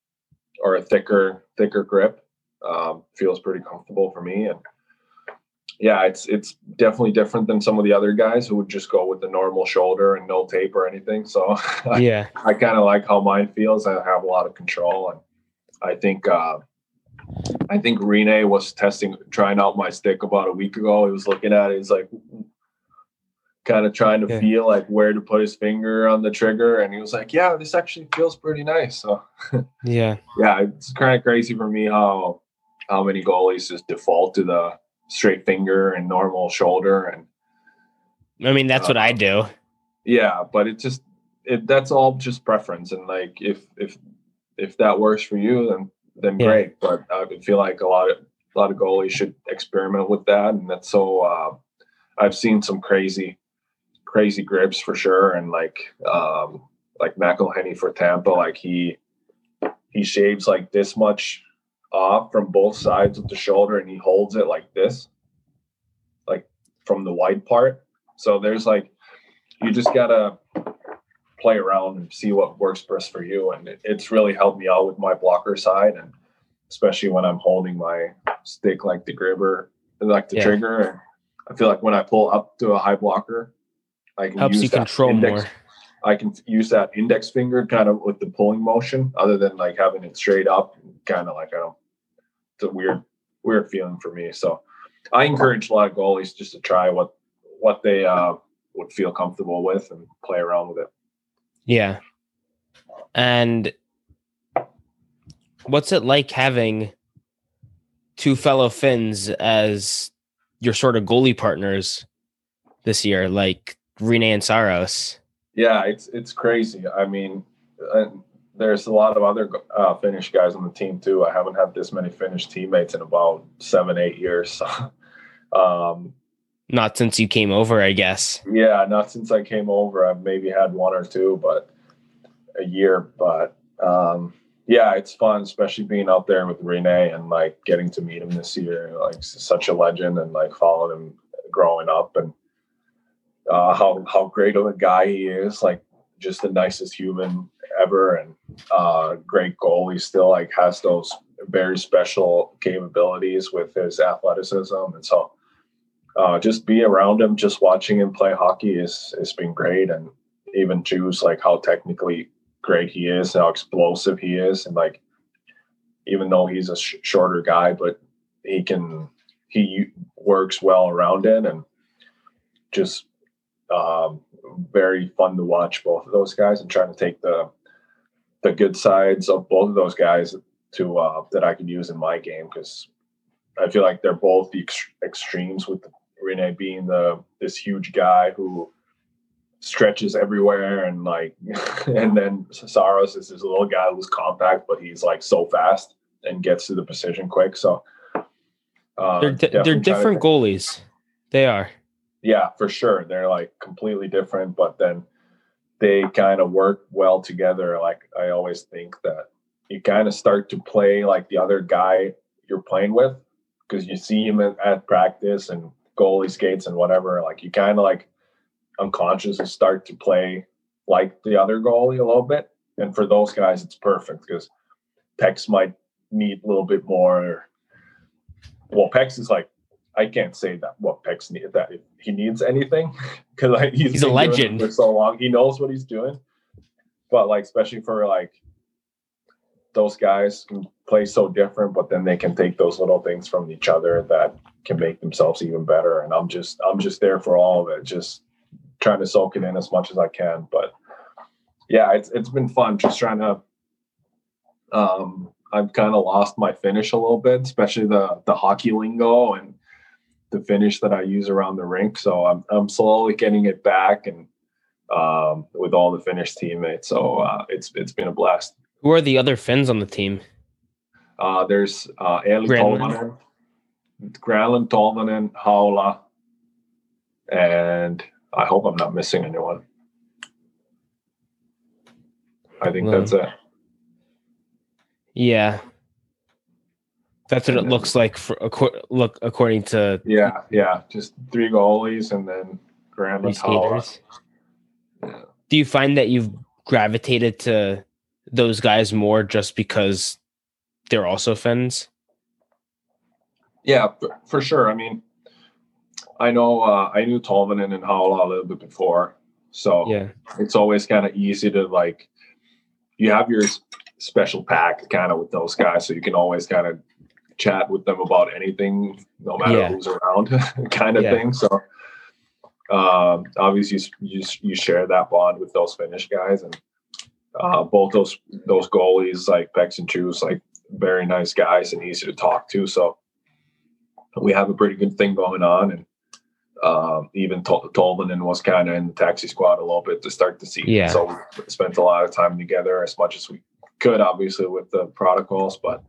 or a thicker thicker grip um, feels pretty comfortable for me and yeah it's it's definitely different than some of the other guys who would just go with the normal shoulder and no tape or anything so <laughs> I, Yeah. I kind of like how mine feels i have a lot of control and i think uh i think Rinne was testing trying out my stick about a week ago he was looking at it he's like kind of trying to Yeah. feel like where to put his finger on the trigger and he was like yeah this actually feels pretty nice so <laughs> Yeah. yeah, it's kind of crazy for me how how many goalies just default to the straight finger and normal shoulder and I mean, that's what I uh, do. yeah, but it just it that's all just preference and like if if if that works for you then then Yeah. great. But I would feel like a lot of a lot of goalies should experiment with that and that's so uh I've seen some crazy crazy grips for sure and like um like McElhinney for Tampa like he he shaves like this much off from both sides of the shoulder and he holds it like this like from the wide part so there's like you just gotta play around and see what works best for you and it, it's really helped me out with my blocker side and especially when i'm holding my stick like the gripper like the Yeah. trigger i feel like when i pull up to a high blocker i can Helps use you that control index- more. I can use that index finger kind of with the pulling motion, other than like having it straight up. Kind of like I don't. It's a weird, weird feeling for me. So, I encourage a lot of goalies just to try what what they uh, would feel comfortable with and play around with it. Yeah. And what's it like having two fellow Finns as your sort of goalie partners this year, like Rinne and Saros? Yeah, it's it's crazy. I mean, uh, there's a lot of other uh, Finnish guys on the team too. I haven't had this many Finnish teammates in about seven, eight years. <laughs> Um, Not since you came over, I guess. Yeah, not since I came over. I've maybe had one or two, but a year. But um, yeah, it's fun, especially being out there with Rinne and like getting to meet him this year. Like such a legend, and like following him growing up, and uh, how how great of a guy he is. Like just the nicest human ever, and uh, great goal. He still like has those very special capabilities with his athleticism, and so uh, just be around him, just watching him play hockey is has been great, and even choose like how technically great he is, how explosive he is, and like even though he's a sh- shorter guy, but he can he works well around it, and just um, very fun to watch both of those guys and trying to take the the good sides of both of those guys to uh, that I can use in my game. Because I feel like they're both the ex- extremes with Rinne being the this huge guy who stretches everywhere and like <laughs> and then Saros is this little guy who's compact but he's like so fast and gets to the precision quick so uh, They're, di- they're trying to different goalies. They are. yeah, for sure. They're like completely different, but then they kind of work well together. Like I always think that you kind of start to play like the other guy you're playing with because you see him at, at practice and goalie skates and whatever. Like you kind of like unconsciously start to play like the other goalie a little bit. And for those guys, it's perfect because Pex might need a little bit more. Well, Pex is like I can't say that what Pex need that he needs anything <laughs> because like he's, He's a been doing it legend. for so long. He knows what he's doing, but like especially for like those guys can play so different, but then they can take those little things from each other that can make themselves even better. And I'm just I'm just there for all of it, just trying to soak it in as much as I can. But yeah, it's it's been fun just trying to. Um, I've kind of lost my Finnish a little bit, especially the the hockey lingo and the Finnish that I use around the rink. So I'm I'm slowly getting it back and um, with all the Finnish teammates. So uh, it's it's been a blast. Who are the other Finns on the team? Uh, there's uh, Eeli Tolvanen, Granlund Tolvanen, Haula, and I hope I'm not missing anyone. I think well, that's it. Yeah, that's what it looks like for look according to. Yeah, yeah, just three goalies and then Granlund Haula. Yeah. Do you find that you've gravitated to those guys more just because they're also Finns? Yeah, for, for sure. I mean, I know uh, I knew Tolvanen and Haula a little bit before, so yeah, it's always kind of easy to like. You have your special pack kind of with those guys, so you can always kind of chat with them about anything, no matter yeah. who's around, <laughs> kind of yeah. thing. So, um, obviously, you, you you share that bond with those Finnish guys, and uh, both those those goalies like Pex and like very nice guys and easy to talk to. So we have a pretty good thing going on. And um, even Tol- Tolvanen was kind of in the taxi squad a little bit to start the season. Yeah. So we spent a lot of time together as much as we could, obviously with the protocols, but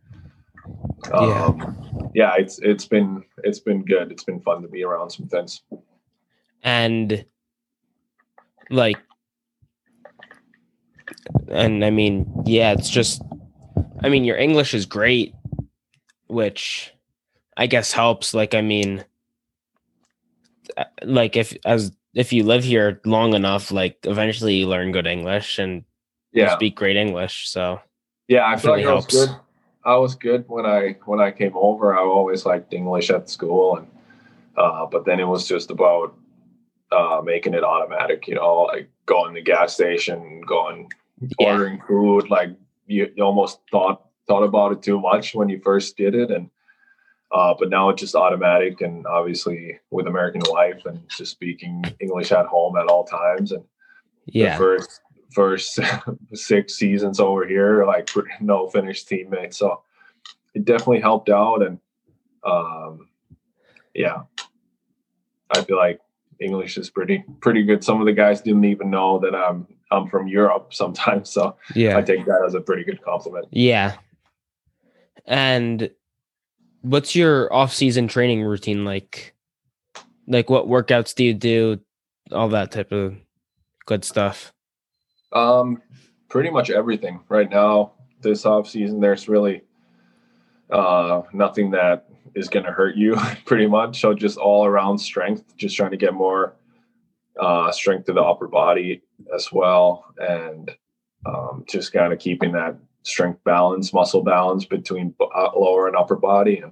um, yeah. yeah, it's it's been it's been good. It's been fun to be around some things. And like and I mean, yeah, it's just I mean, your English is great, which I guess helps. Like, I mean, uh, like if as if you live here long enough, like eventually you learn good English and yeah, speak great English. So yeah, I feel like I was good. I was good when I when I came over. I always liked English at school, and uh, but then it was just about uh, making it automatic. You know, like going to the gas station, going yeah. ordering food. Like you, you almost thought thought about it too much when you first did it, and uh, but now it's just automatic. And obviously, with American Life and just speaking English at home at all times, and yeah, the first first <laughs> six seasons over here, like <laughs> no Finnish teammates, so it definitely helped out. And um, yeah, I feel like English is pretty pretty good. Some of the guys didn't even know that I'm I'm from Europe sometimes, so yeah, I take that as a pretty good compliment. Yeah. And what's your off-season training routine like? Like what workouts do you do? All that type of good stuff. Um, pretty much everything right now. This off season, there's really uh nothing that is going to hurt you <laughs> pretty much. So just all around strength, just trying to get more uh, strength to the upper body as well, and um, just kind of keeping that strength balance, muscle balance between uh, lower and upper body.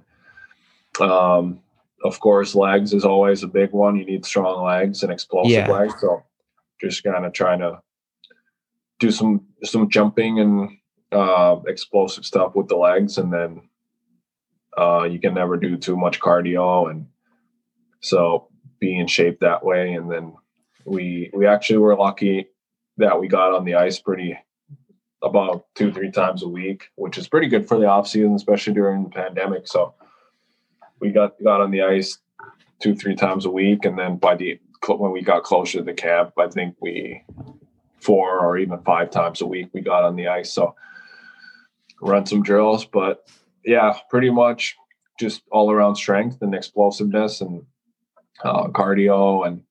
And um, of course, legs is always a big one. You need strong legs and explosive yeah. legs. So just kind of trying to do some some jumping and uh, explosive stuff with the legs, and then uh, you can never do too much cardio, and so be in shape that way. And then we we actually were lucky that we got on the ice pretty about two three times a week, which is pretty good for the off season, especially during the pandemic. So we got got on the ice two three times a week, and then by the when we got closer to the camp, I think we four or even five times a week we got on the ice. So run some drills, but yeah, pretty much just all around strength and explosiveness and uh, cardio and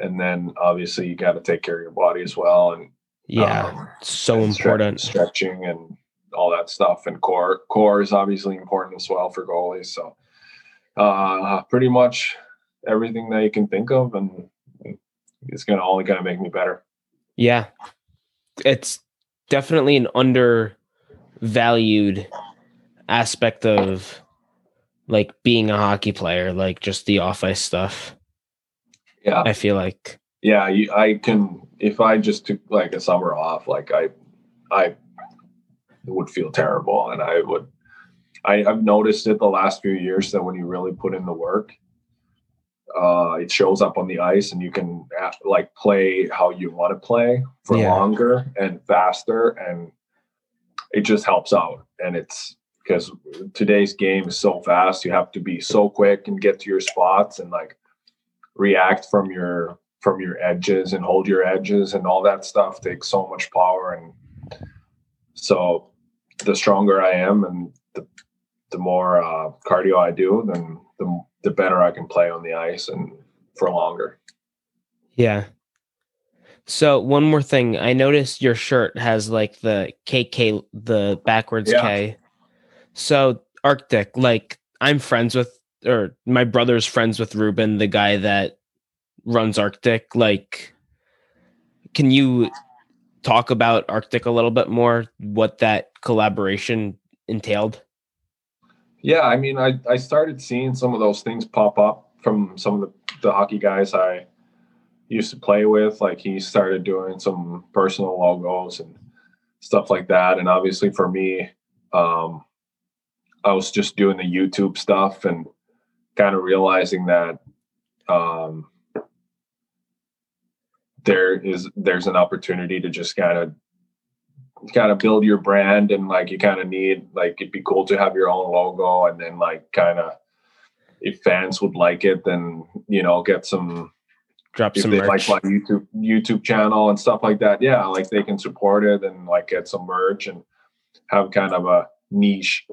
and then obviously you got to take care of your body as well and yeah um, so and important. stretching and all that stuff and core core is obviously important as well for goalies so uh pretty much everything that you can think of and it's gonna only gonna make me better. Yeah. It's definitely an undervalued aspect of like being a hockey player like just the off ice stuff yeah. I feel like. Yeah, I can. If I just took like a summer off, like I, I would feel terrible, and I would. I, I've noticed it the last few years that when you really put in the work, uh, it shows up on the ice and you can uh, like play how you want to play for Yeah. longer and faster and it just helps out and it's because today's game is so fast you have to be so quick and get to your spots and like react from your from your edges and hold your edges and all that stuff takes so much power and so the stronger i am and the the more uh, cardio i do then the the better i can play on the ice and for longer Yeah. So one more thing, I noticed your shirt has like the KK, the backwards Yeah. K. So Arctic, like I'm friends with, or my brother's friends with Ruben, the guy that runs Arctic. Like, can you talk about Arctic a little bit more? What that collaboration entailed? Yeah, I mean, I, I started seeing some of those things pop up from some of the, the hockey guys I used to play with. Like he started doing some personal logos and stuff like that. And obviously for me, um, I was just doing the YouTube stuff and kind of realizing that um, there is there's an opportunity to just kind of kind of build your brand and like you kind of need like it'd be cool to have your own logo and then like kind of if fans would like it then you know get some Drop if some they merch. like my youtube youtube channel and stuff like that yeah like they can support it and like get some merch and have kind of a niche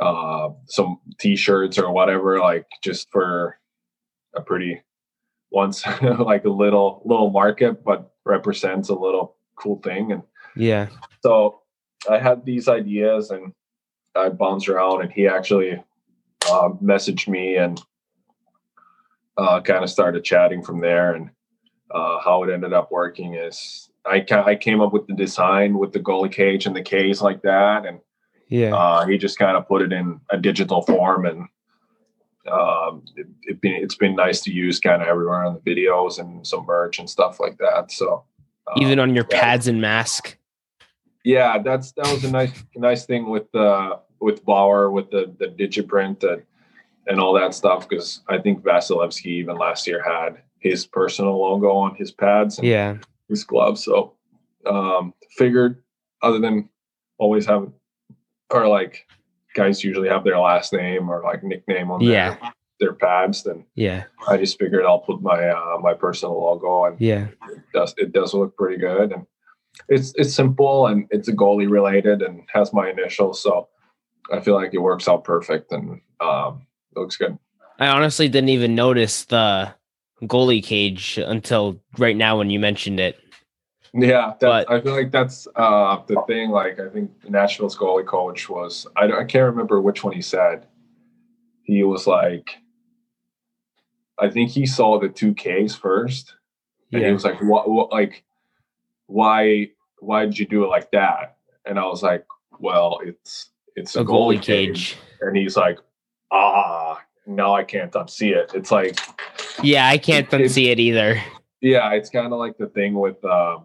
uh some t-shirts or whatever like just for a pretty once <laughs> like a little little market but represents a little cool thing and yeah. so I had these ideas and I bounced around and he actually uh, messaged me and uh, kind of started chatting from there. And uh, how it ended up working is I, ca- I came up with the design with the goalie cage and the case like that. And Yeah. uh, he just kind of put it in a digital form and um, it, it been, it's been nice to use kind of everywhere on the videos and some merch and stuff like that. So um, Even on your yeah. pads and mask. yeah that's that was a nice nice thing with uh with bauer with the the digiprint that and all that stuff because i think Vasilevskiy even last year had his personal logo on his pads and Yeah. his gloves so um figured other than always having or like guys usually have their last name or like nickname on Yeah. their, their pads then Yeah. i just figured i'll put my uh my personal logo and Yeah. it does it does look pretty good and it's it's simple and it's a goalie related and has my initials so i feel like it works out perfect and um it looks good I honestly didn't even notice the goalie cage until right now when you mentioned it. Yeah But- i feel like that's uh the thing like i think nashville's goalie coach was I, I can't remember which one he said he was like i think he saw the two ks first and he was like what, what like why why did you do it like that and i was like well it's it's a, A goalie, goalie cage. cage. and he's like ah now i can't unsee it it's like Yeah, I can't It- unsee it either. yeah it's kind of like the thing with um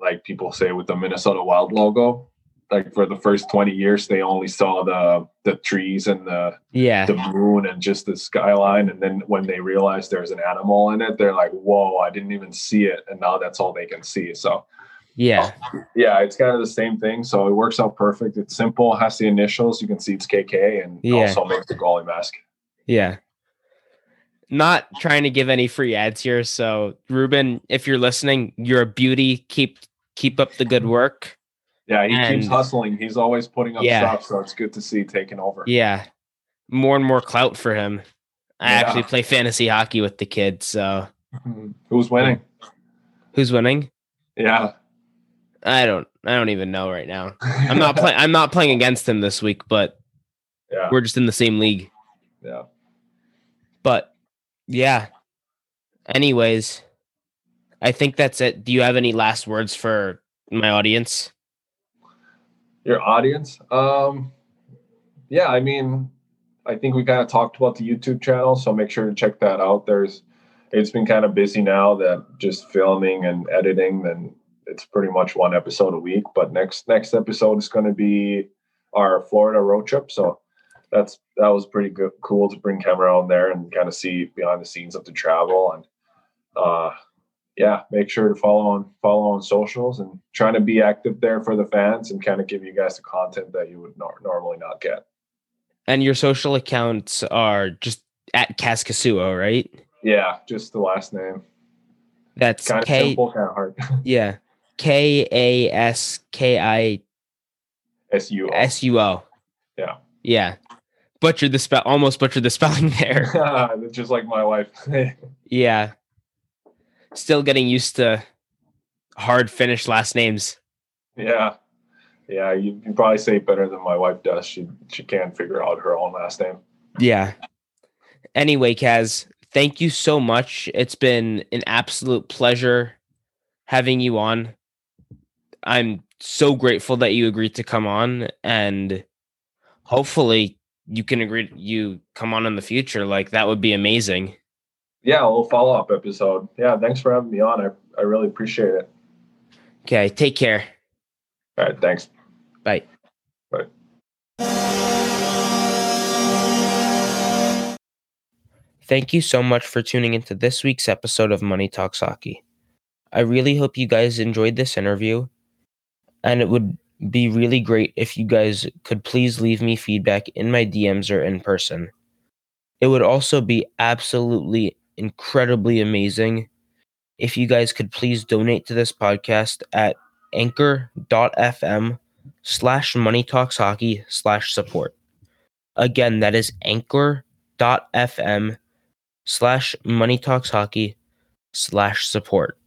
like people say with the minnesota wild logo like for the first 20 years they only saw the the trees and the Yeah. the moon and just the skyline and then when they realize there's an animal in it they're like whoa i didn't even see it and now that's all they can see so Yeah. yeah it's kind of the same thing so it works out perfect it's simple has the initials you can see it's kk and Yeah. also makes the goalie mask Yeah. Not trying to give any free ads here. So Ruben, if you're listening, you're a beauty. Keep keep up the good work. yeah he keeps hustling he's always putting up Yeah. stuff so it's good to see taking over Yeah. More and more clout for him. I Yeah. actually play fantasy hockey with the kids. So mm-hmm. who's winning who's winning? yeah I don't I don't even know right now. I'm not playing <laughs> I'm not playing against him this week, but yeah we're just in the same league. yeah But yeah. Anyways, I think that's it. Do you have any last words for my audience? your audience um yeah i mean i think we kind of talked about the youtube channel so make sure to check that out there's it's been kind of busy now that just filming and editing then it's pretty much one episode a week but next next episode is going to be our florida road trip so that's that was pretty good, cool to bring camera on there and kind of see behind the scenes of the travel and uh, yeah, make sure to follow on follow on socials and trying to be active there for the fans and kind of give you guys the content that you would nor- normally not get. And your social accounts are just at Kaskisuo, right? Yeah, just the last name. That's kind of K. simple, kind of hard. <laughs> Yeah, K A S K I S U O. S U O. Yeah. Yeah. Butchered the spell. Almost butchered the spelling <laughs> there. <laughs> just like my wife. <laughs> yeah. Still getting used to hard Finnish last names. Yeah. Yeah, you, you probably say it better than my wife does. She she can't figure out her own last name. Yeah. Anyway, Kaz, thank you so much. It's been an absolute pleasure having you on. I'm so grateful that you agreed to come on and hopefully you can agree you come on in the future. Like that would be amazing. Yeah, a little follow up episode. Yeah, thanks for having me on. I, I really appreciate it. Okay, take care. All right, thanks. Bye. Bye. Thank you so much for tuning into this week's episode of Money Talks Hockey. I really hope you guys enjoyed this interview, and it would be really great if you guys could please leave me feedback in my DMs or in person. It would also be absolutely incredibly amazing if you guys could please donate to this podcast at anchor.fm slash money talks hockey slash support. Again, that is anchor.fm slash money talks hockey slash support.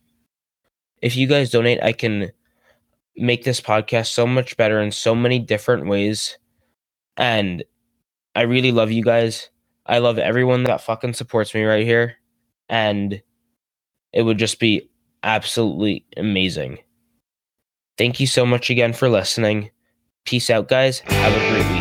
If you guys donate, I can make this podcast so much better in so many different ways. And I really love you guys. I love everyone that fucking supports me right here. And it would just be absolutely amazing. Thank you so much again for listening. Peace out, guys. Have a great week.